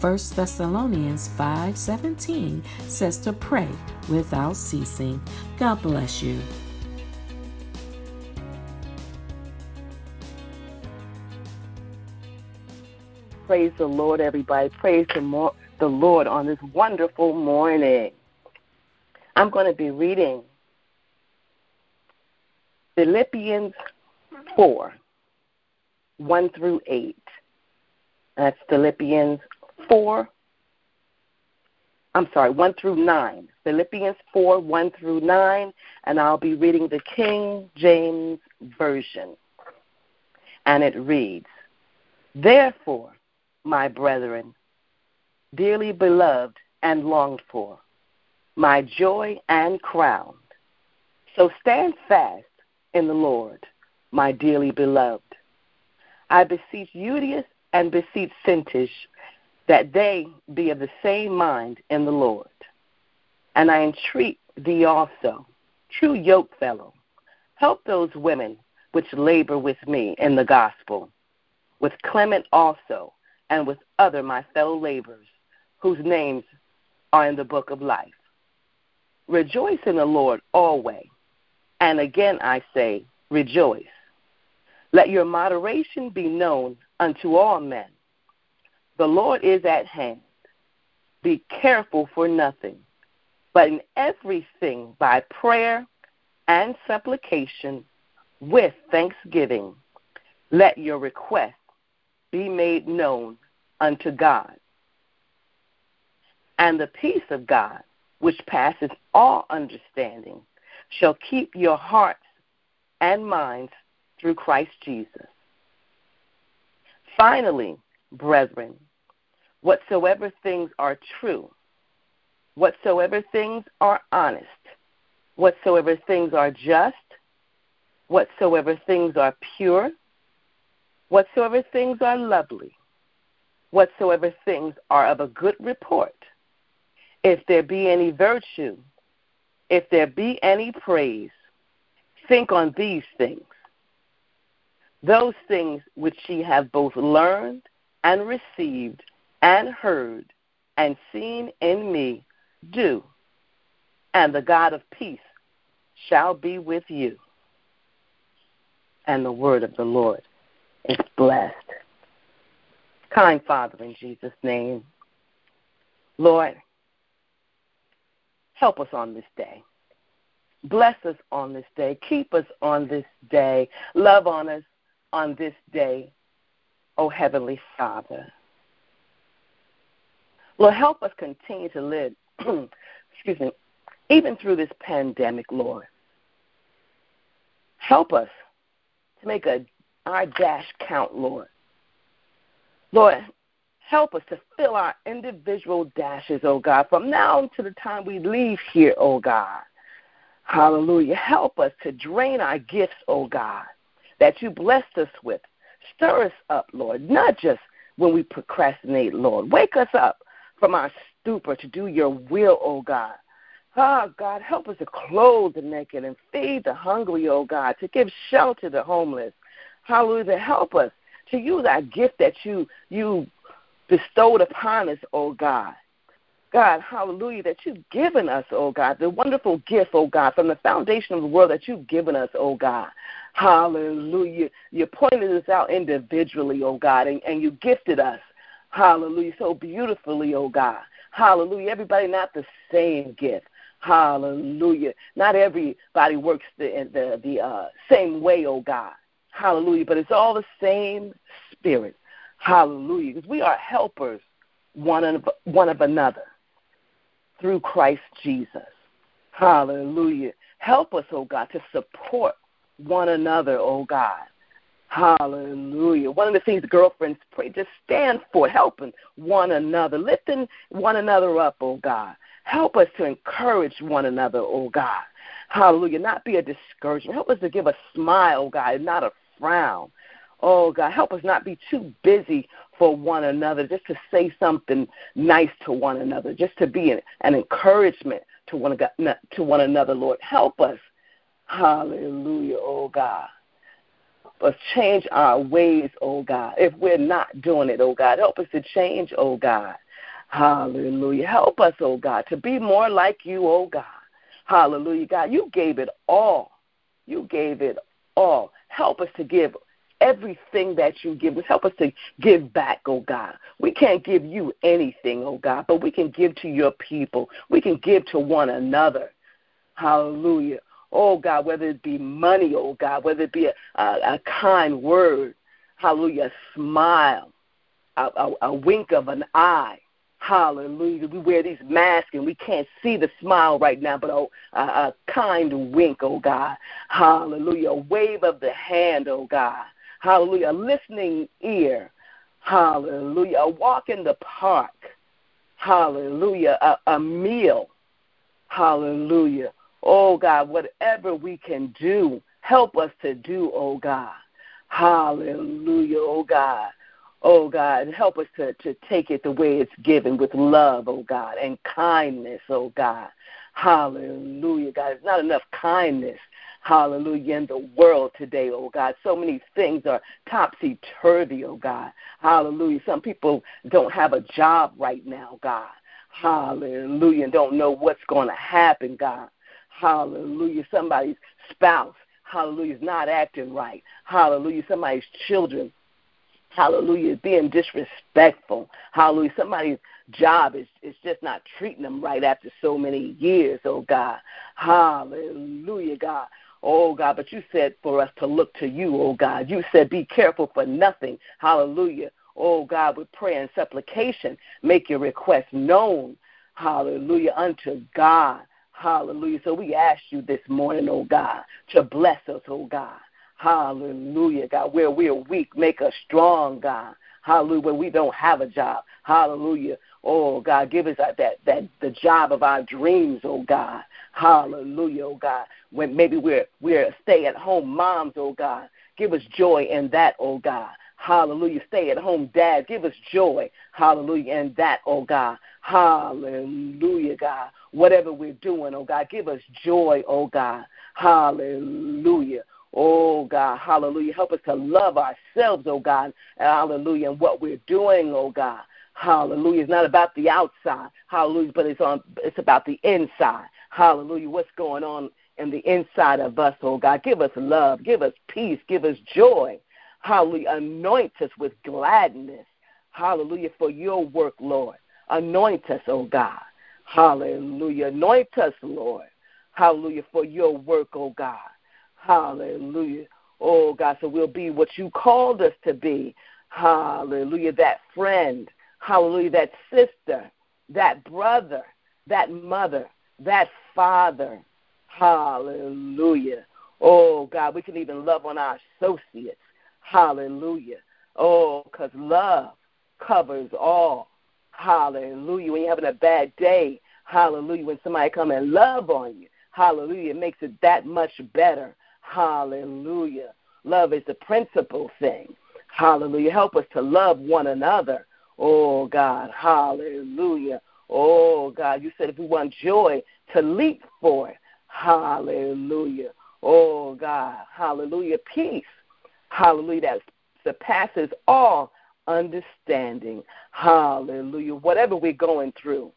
1 Thessalonians 5:17 says to pray without ceasing. God bless you. Praise the Lord, everybody. Praise the, the Lord on this wonderful morning. I'm going to be reading Philippians 4 1 through 8. That's Philippians 4, I'm sorry, 1 through 9. Philippians 4, 1 through 9, and I'll be reading the King James Version. And it reads Therefore, my brethren, dearly beloved and longed for, my joy and crown. So stand fast in the Lord, my dearly beloved. I beseech Euodias and beseech Syntyche that they be of the same mind in the Lord. And I entreat thee also, true yokefellow, help those women which labor with me in the gospel, with Clement also, and with other my fellow laborers, whose names are in the book of life. Rejoice in the Lord always. And again I say, rejoice. Let your moderation be known unto all men. The Lord is at hand. Be careful for nothing, but in everything by prayer and supplication with thanksgiving, let your requests be made known unto God. And the peace of God, which passes all understanding, shall keep your hearts and minds through Christ Jesus. Finally, brethren, whatsoever things are true, whatsoever things are honest, whatsoever things are just, whatsoever things are pure, whatsoever things are lovely, whatsoever things are of a good report, if there be any virtue, if there be any praise, think on these things. Those things which ye have both learned and received and heard and seen in me, do, and the God of peace shall be with you. And the word of the Lord is blessed. Kind Father, in Jesus' name, Lord, help us on this day. Bless us on this day. Keep us on this day. Love on us on this day, O Heavenly Father. Lord, help us continue to live, excuse me, even through this pandemic, Lord. Help us to make a, our dash count, Lord. Lord, help us to fill our individual dashes, oh God, from now to the time we leave here, oh God. Hallelujah. Help us to drain our gifts, oh God, that you blessed us with. Stir us up, Lord, not just when we procrastinate, Lord. Wake us up from our stupor to do your will, O oh God. Ah, oh, God, help us to clothe the naked and feed the hungry, O oh God, to give shelter to the homeless. Hallelujah. Help us to use our gift that you you bestowed upon us, O God. God, hallelujah, that you've given us, oh God, the wonderful gift, oh God, from the foundation of the world that you've given us, oh God. Hallelujah. You pointed us out individually, oh God, and, and you gifted us. Hallelujah. So beautifully, oh God. Hallelujah. Everybody not the same gift. Hallelujah. Not everybody works the the, the uh, same way, oh God. Hallelujah. But it's all the same spirit. Hallelujah. Because we are helpers one of, one of another through Christ Jesus. Hallelujah. Help us, oh God, to support one another, oh God. Hallelujah. One of the things girlfriends pray, just stand for helping one another, lifting one another up, oh God. Help us to encourage one another, oh God. Hallelujah. Not be a discouragement. Help us to give a smile, oh God, not a frown. Oh God, help us not be too busy for one another, just to say something nice to one another, just to be an, an encouragement to one, to one another, Lord. Help us. Hallelujah, oh God. But change our ways, oh God. If we're not doing it, oh God, help us to change, oh God. Hallelujah. Help us, oh God, to be more like you, oh God. Hallelujah, God. You gave it all. You gave it all. Help us to give everything that you give us. Help us to give back, oh God. We can't give you anything, oh God, but we can give to your people. We can give to one another. Hallelujah oh God, whether it be money, oh God, whether it be a, a, a kind word, hallelujah, a smile, a, a, a wink of an eye. Hallelujah. We wear these masks and we can't see the smile right now, but oh, a, a kind wink, oh God. Hallelujah. A wave of the hand, oh God. Hallelujah. A listening ear. Hallelujah. A walk in the park. Hallelujah. A, a meal. Hallelujah. Oh God, whatever we can do, help us to do, oh God. Hallelujah, oh God. Oh God, help us to, to take it the way it's given with love, oh God, and kindness, oh God. Hallelujah, God. There's not enough kindness, hallelujah, in the world today, oh God. So many things are topsy turvy, oh God. Hallelujah. Some people don't have a job right now, God. Hallelujah, and don't know what's going to happen, God. Hallelujah. Somebody's spouse, hallelujah, is not acting right. Hallelujah. Somebody's children, hallelujah, is being disrespectful. Hallelujah. Somebody's job is, is just not treating them right after so many years, oh God. Hallelujah, God. Oh God, but you said for us to look to you, oh God. You said be careful for nothing. Hallelujah. Oh God, with prayer and supplication, make your request known. Hallelujah unto God. Hallelujah. So we ask you this morning, oh God, to bless us, oh God. Hallelujah, God. Where we are weak, make us strong, God. Hallelujah. Where we don't have a job. Hallelujah. Oh God, give us that that the job of our dreams, oh God. Hallelujah, oh God. When maybe we're we're stay at home moms, oh God. Give us joy in that, oh God. Hallelujah. Stay at home, dad. Give us joy. Hallelujah. And that, oh God. Hallelujah, God. Whatever we're doing, oh God, give us joy, oh God. Hallelujah. Oh God, hallelujah. Help us to love ourselves, oh God. Hallelujah. And what we're doing, oh God. Hallelujah. It's not about the outside. Hallelujah. But it's on it's about the inside. Hallelujah. What's going on in the inside of us, oh God. Give us love. Give us peace. Give us joy. Hallelujah. Anoint us with gladness. Hallelujah. For your work, Lord. Anoint us, oh God. Hallelujah. Anoint us, Lord. Hallelujah. For your work, oh God. Hallelujah. Oh God, so we'll be what you called us to be. Hallelujah. That friend. Hallelujah. That sister. That brother. That mother. That father. Hallelujah. Oh God, we can even love on our associates. Hallelujah. Oh, because love covers all. Hallelujah. When you're having a bad day, hallelujah. When somebody come and love on you, hallelujah, it makes it that much better. Hallelujah. Love is the principal thing. Hallelujah. Help us to love one another. Oh, God. Hallelujah. Oh, God. You said if we want joy, to leap for it. Hallelujah. Oh, God. Hallelujah. Peace. Hallelujah. That surpasses all understanding. Hallelujah. Whatever we're going through.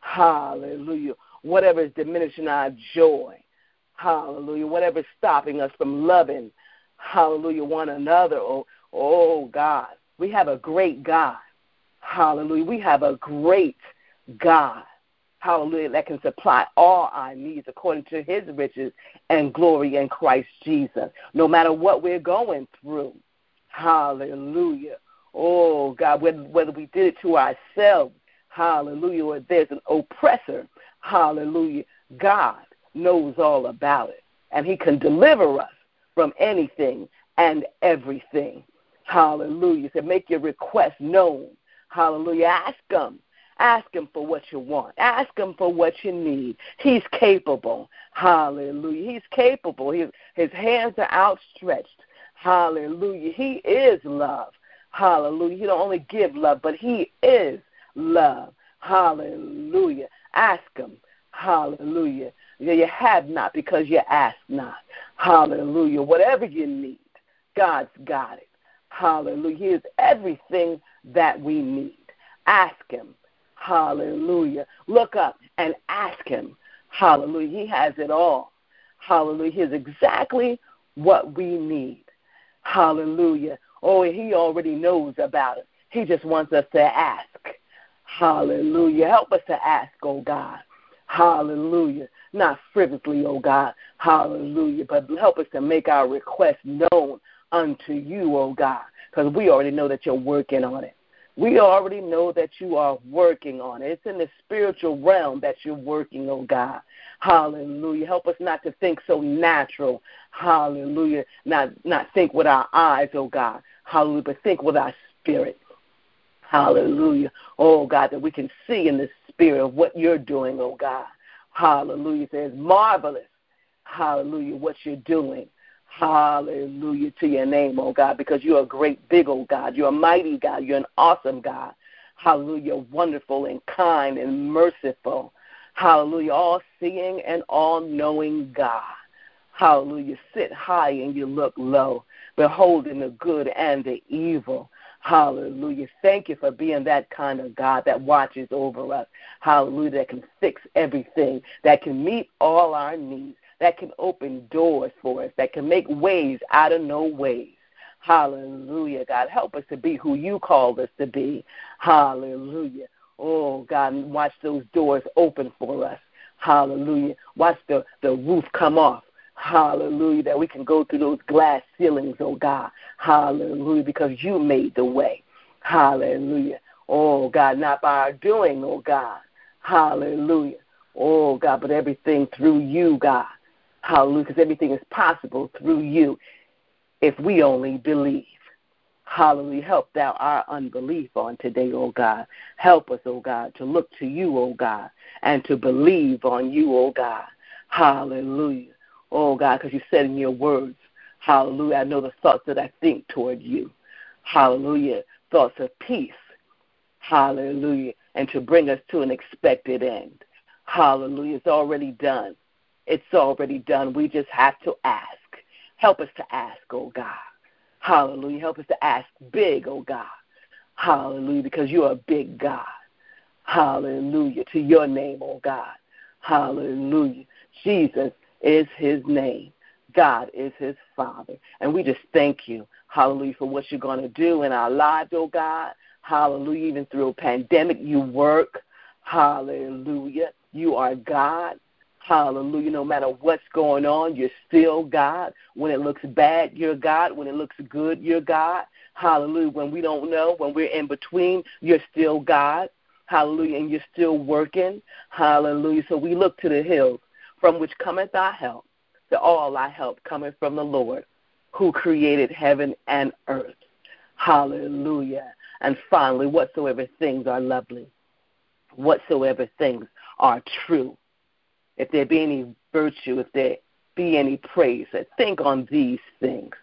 Hallelujah. Whatever is diminishing our joy. Hallelujah. Whatever is stopping us from loving. Hallelujah. One another. Oh, oh God. We have a great God. Hallelujah. We have a great God. hallelujah, that can supply all our needs according to his riches and glory in Christ Jesus. No matter what we're going through, hallelujah. Oh, God, whether, whether we did it to ourselves, hallelujah, or there's an oppressor, hallelujah, God knows all about it. And he can deliver us from anything and everything. Hallelujah. So make your request known. Hallelujah. Ask him Ask Him for what you want. Ask Him for what you need. He's capable. Hallelujah. He's capable. His, his hands are outstretched. Hallelujah. He is love. Hallelujah. He don't only give love, but He is love. Hallelujah. Ask Him. Hallelujah. You have not because you ask not. Hallelujah. Whatever you need, God's got it. Hallelujah. He is everything that we need. Ask Him. Hallelujah. Look up and ask Him. Hallelujah. He has it all. Hallelujah. He is exactly what we need. Hallelujah. Oh, He already knows about it. He just wants us to ask. Hallelujah. Help us to ask, oh God. Hallelujah. Not frivolously, oh God. Hallelujah. But help us to make our request known unto you, oh God. Because we already know that you're working on it. We already know that you are working on it. It's in the spiritual realm that you're working, oh God. Hallelujah. Help us not to think so natural. Hallelujah. Not not think with our eyes, oh God. Hallelujah. But think with our spirit. Hallelujah. Oh God, that we can see in the spirit of what you're doing, oh God. Hallelujah. It's marvelous. Hallelujah. What you're doing. Hallelujah to your name, oh God, because you're a great, big, oh God. You're a mighty God. You're an awesome God. Hallelujah, wonderful and kind and merciful. Hallelujah, all seeing and all knowing God. Hallelujah, sit high and you look low, beholding the good and the evil. Hallelujah. Thank you for being that kind of God that watches over us. Hallelujah. That can fix everything, that can meet all our needs that can open doors for us, that can make ways out of no ways. Hallelujah, God. Help us to be who you called us to be. Hallelujah. Oh, God, watch those doors open for us. Hallelujah. Watch the, the roof come off. Hallelujah. That we can go through those glass ceilings, oh God. Hallelujah. Because you made the way. Hallelujah. Oh God, not by our doing, oh God. Hallelujah. Oh God, but everything through you, God. Hallelujah. Because everything is possible through you if we only believe. Hallelujah. Help thou our unbelief on today, O God. Help us, O God, to look to you, O God, and to believe on you, O God. Hallelujah. Oh God, because you said in your words, Hallelujah. I know the thoughts that I think toward you. Hallelujah. Thoughts of peace. Hallelujah. And to bring us to an expected end. Hallelujah. It's already done. It's already done. We just have to ask. Help us to ask, oh God. Hallelujah. Help us to ask big, oh God. Hallelujah, because you're a big God. Hallelujah. To your name, oh God. Hallelujah. Jesus is his name. God is his Father. And we just thank you, hallelujah, for what you're going to do in our lives, oh God. Hallelujah. Even through a pandemic, you work. Hallelujah. You are God. Hallelujah. No matter what's going on, you're still God. When it looks bad, you're God. When it looks good, you're God. Hallelujah. When we don't know, when we're in between, you're still God. Hallelujah. And you're still working. Hallelujah. So we look to the hills from which cometh our help. To all our help cometh from the Lord who created heaven and earth. Hallelujah. And finally, whatsoever things are lovely, whatsoever things are true, if there be any virtue, if there be any praise, think on these things.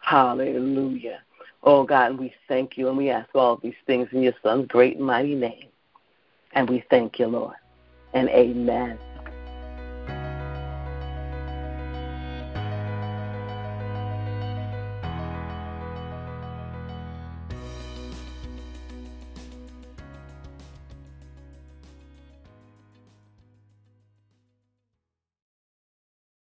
Hallelujah. Oh God, and we thank you and we ask all these things in your Son's great and mighty name. And we thank you, Lord. And amen.